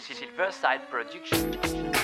Silverside Production.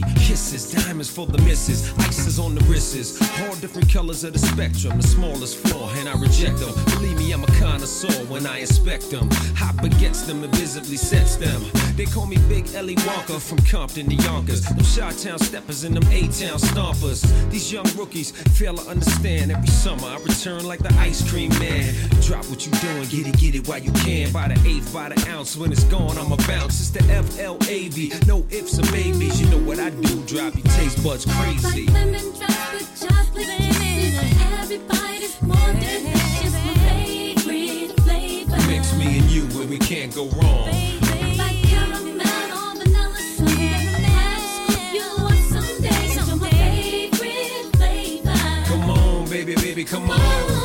Hershey. Kisses, diamonds for the misses. Ices on the wrists. All different colors of the spectrum. The smallest flaw, and I reject them. Believe me, I'm a connoisseur when I inspect them. Hop against them and visibly sets them. They call me Big Ellie Walker from Compton to Yonkers. Them Chi-Town steppers and them A-Town stompers. These young rookies fail to understand. Every summer I return like the ice cream man. Drop what you doing, get it, get it while you can. By the eighth, by the ounce. When it's gone, I'ma bounce. It's the F-L-A-V. No ifs or maybes. You know what I do. Drop your taste buds crazy. Like lemon drops with chocolate kisses. Every bite is more. My favorite flavor. Mix me and you where we can't go wrong. Like caramel or vanilla sundae. You want someday. You're my favorite flavor. Come on, baby, baby, come on.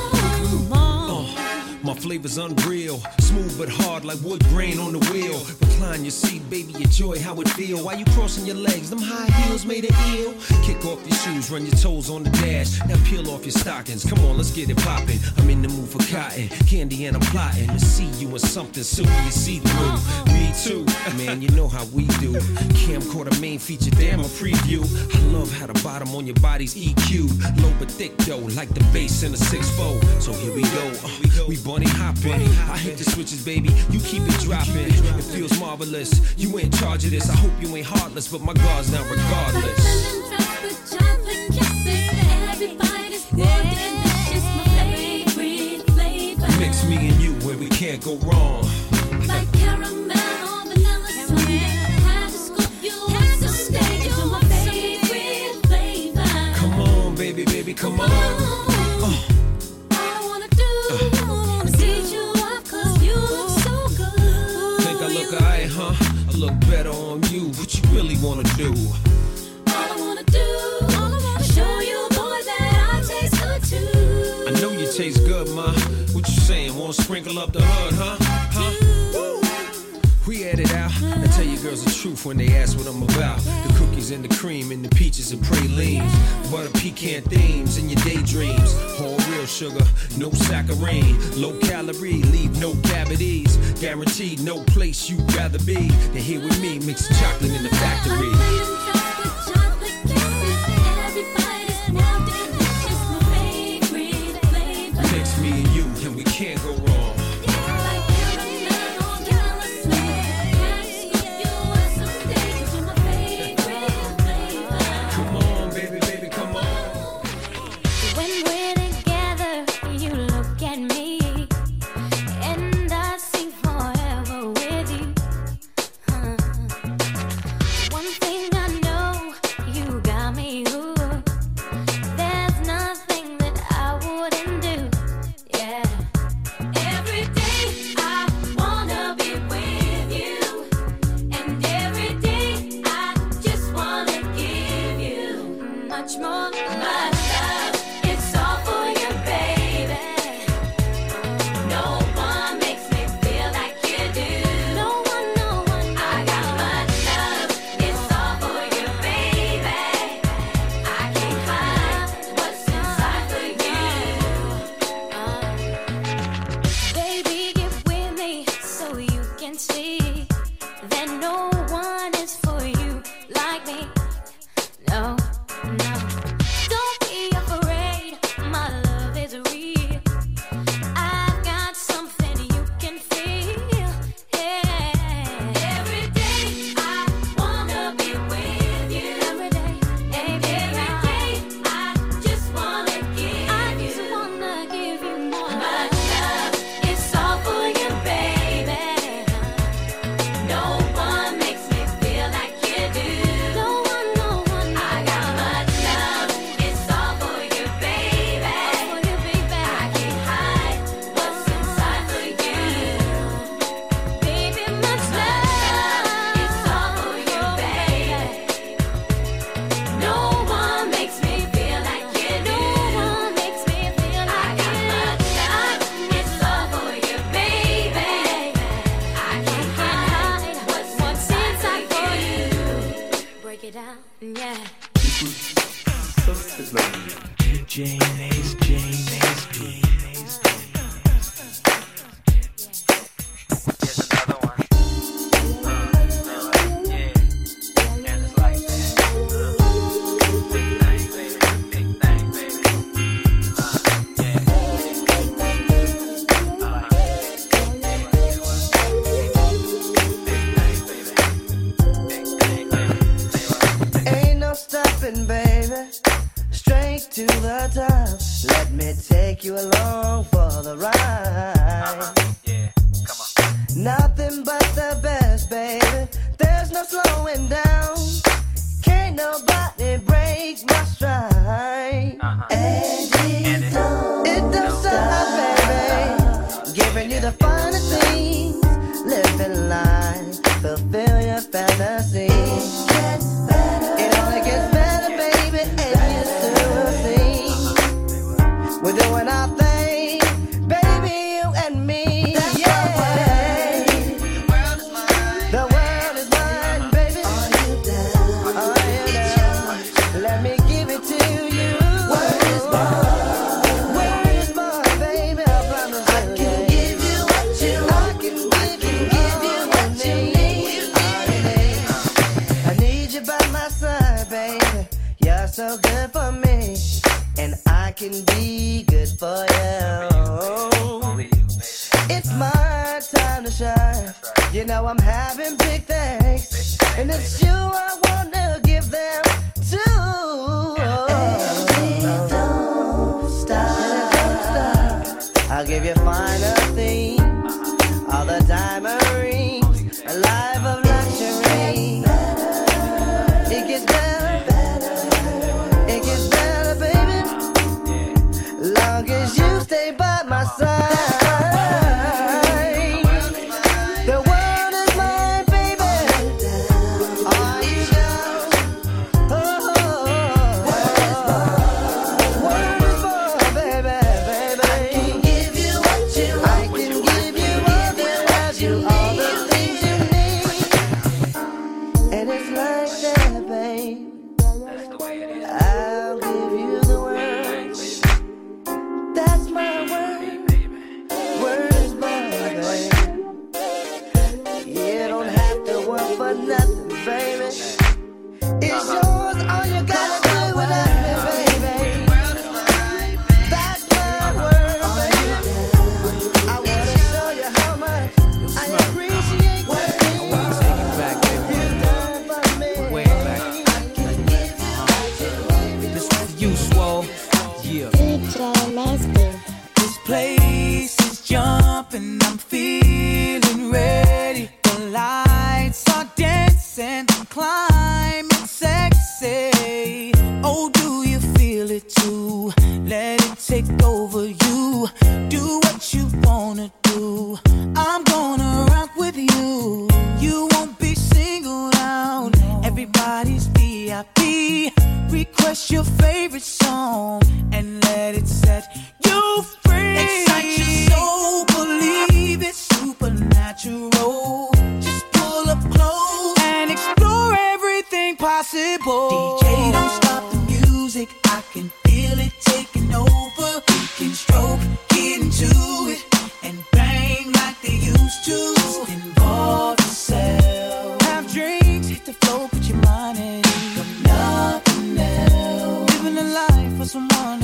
Flavor's unreal, smooth but hard like wood grain on the wheel. Recline your seat, baby, enjoy how it feel. While you crossing your legs, them high heels made it ill. Kick off your shoes, run your toes on the dash. Now peel off your stockings. Come on, let's get it poppin'. I'm in the mood for cotton, candy, and I'm plotting to see you in something silky and see through. Me too, man, you know how we do. Camcorder main feature, damn a preview. I love how the bottom on your body's EQ, low but thick though, like the bass in a 6-4. So here we go, uh, we bunny hopping. I hit the switches, baby, you keep it dropping. It feels marvelous. You in charge of this. I hope you ain't heartless, but my guard's Like regardless. lemon drops with chocolate kisses. Every bite is more delicious. My favorite flavor. Mix me and you where we can't go wrong. Like caramel or vanilla sundae. Had to scoop you on someday. You're my favorite flavor. Come on, baby, baby, come on. Sprinkle up the hood, huh? Huh? We had it out. I tell you girls the truth when they ask what I'm about. The cookies and the cream and the peaches and pralines. Butter pecan themes in your daydreams. All real sugar, no saccharine. Low calorie, leave no cavities. Guaranteed no place you'd rather be than here with me mixing chocolate in the factory. to the top. Let me take you along for the ride. Uh-huh. Yeah, come on. Nothing but the best, baby. There's no slowing down. Can't nobody break my stride. Uh-huh. And it, don't, stop, baby. Giving you the finest things, living life, fulfill your fantasies. know I'm having big things. And it's you someone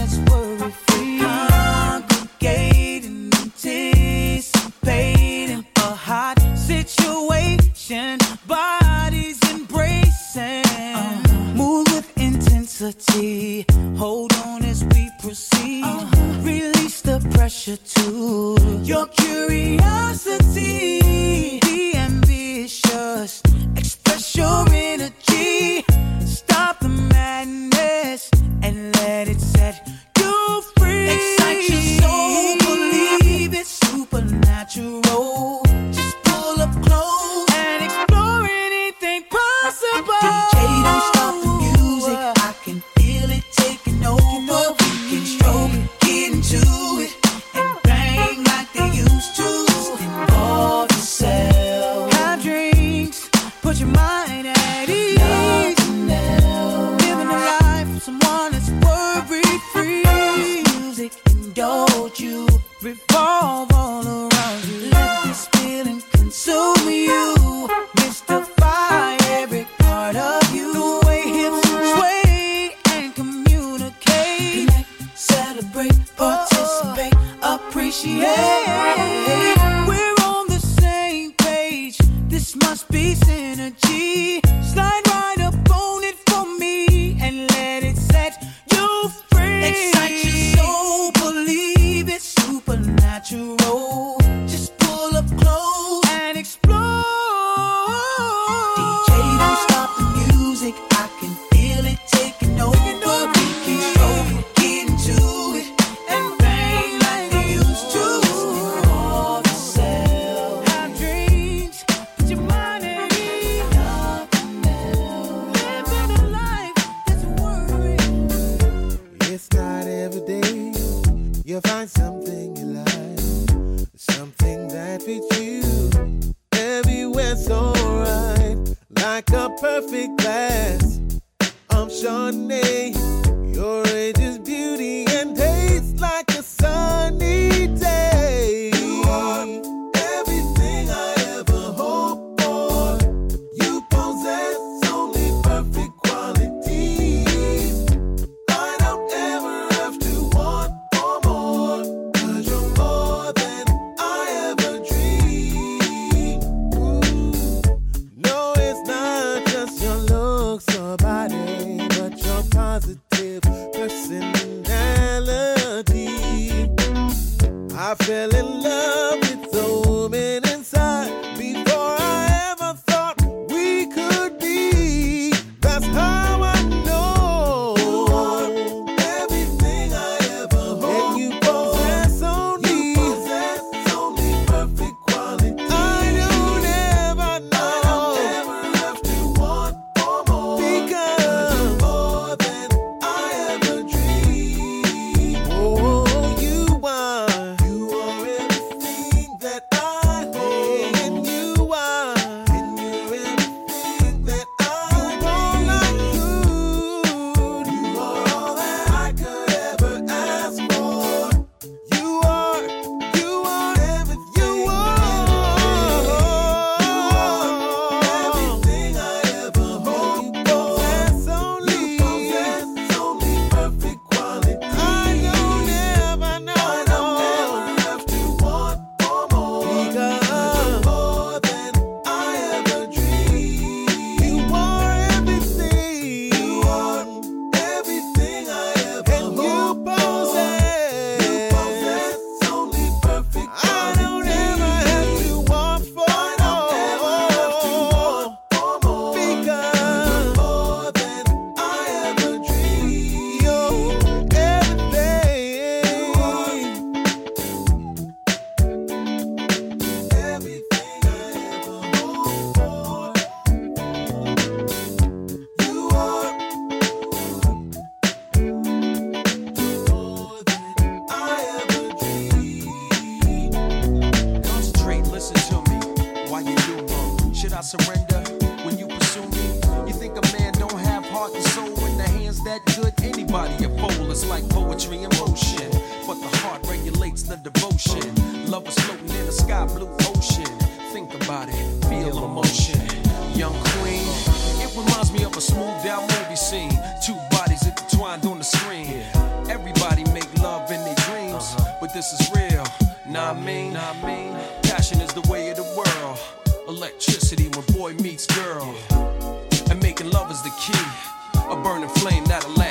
the key. A burning flame that'll last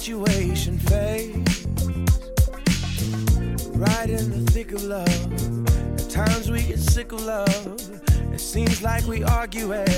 infatuation phase. Right in the thick of love. At times we get sick of love. It seems like we argue every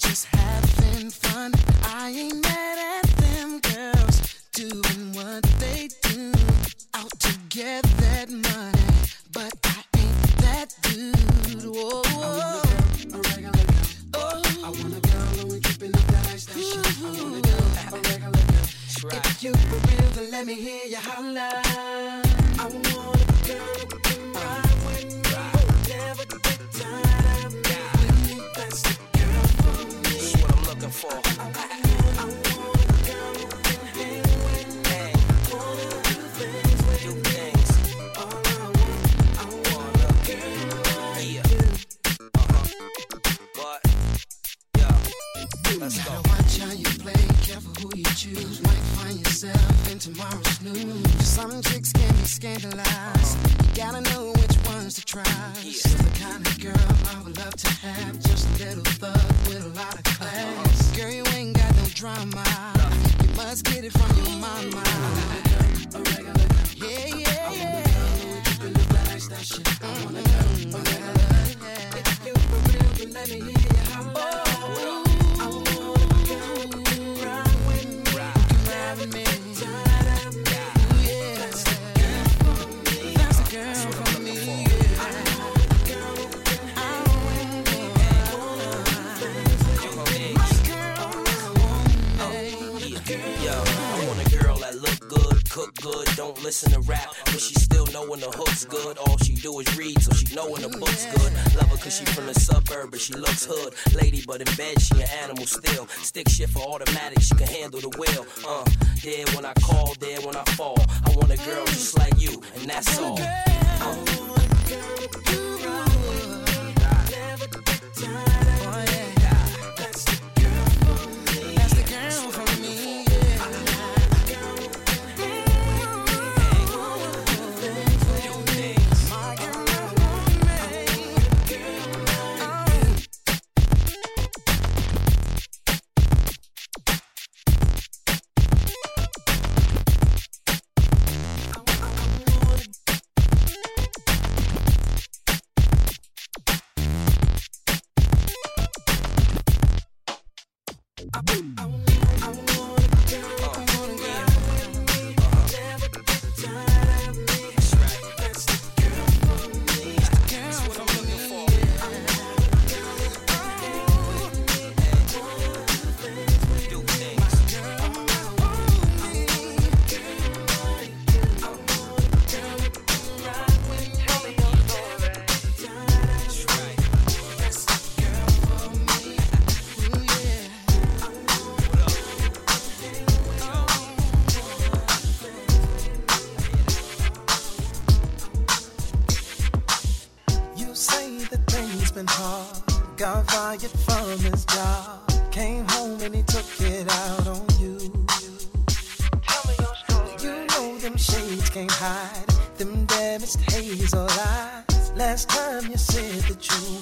just have from the suburb, but she looks hood. Lady, but in bed, she an animal still. Stick shift for automatic, she can handle the wheel. Uh, there when I call, dead when I fall. I want a girl just like you, and that's all. Oh, girl,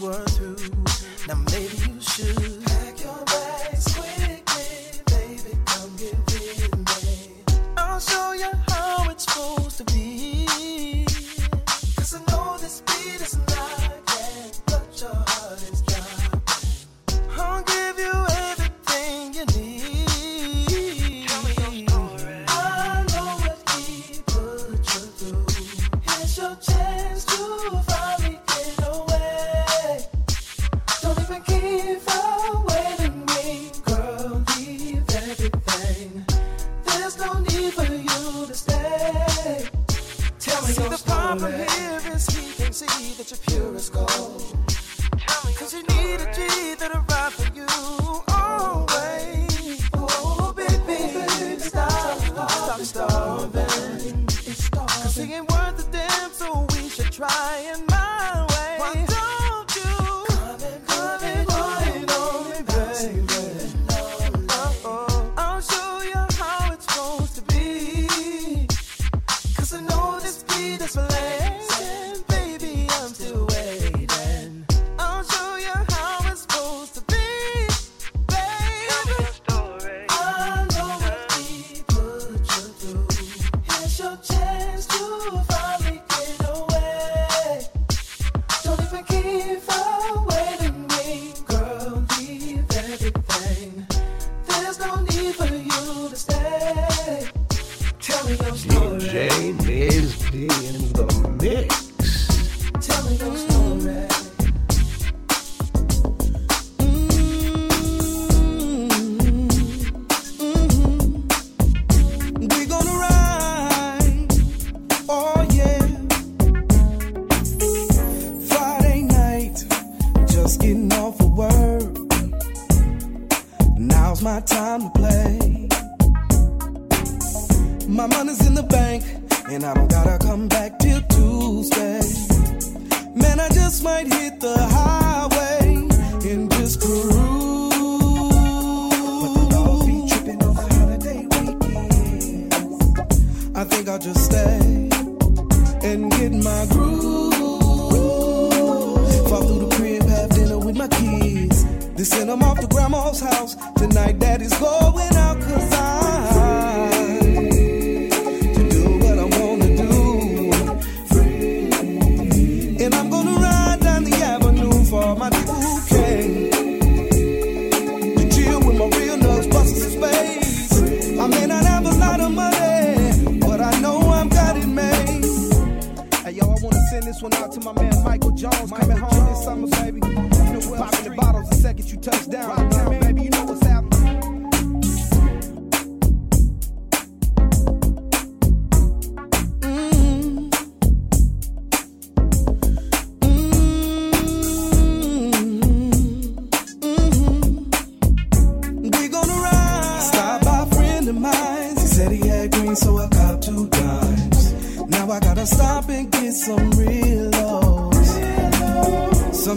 were through.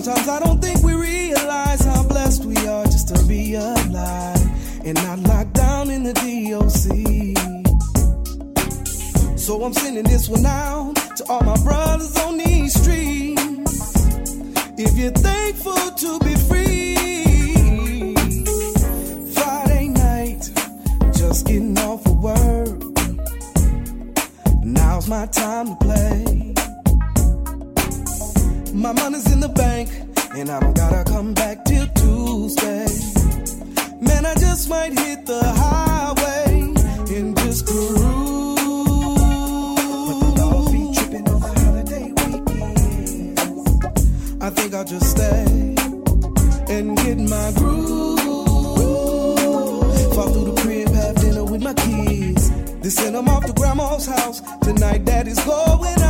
Sometimes I don't think we realize how blessed we are just to be alive and not locked down in the DOC. So I'm sending this one out to all my brothers on these streets. If you're thankful to be free, Friday night, just getting off of work. Now's my time to play. My money's in the bank, and I don't gotta come back till Tuesday. Man, I just might hit the highway and just cruise. I think I'll just stay and get my groove. Fall through the crib, have dinner with my kids. Then send them off to grandma's house. Tonight, daddy's going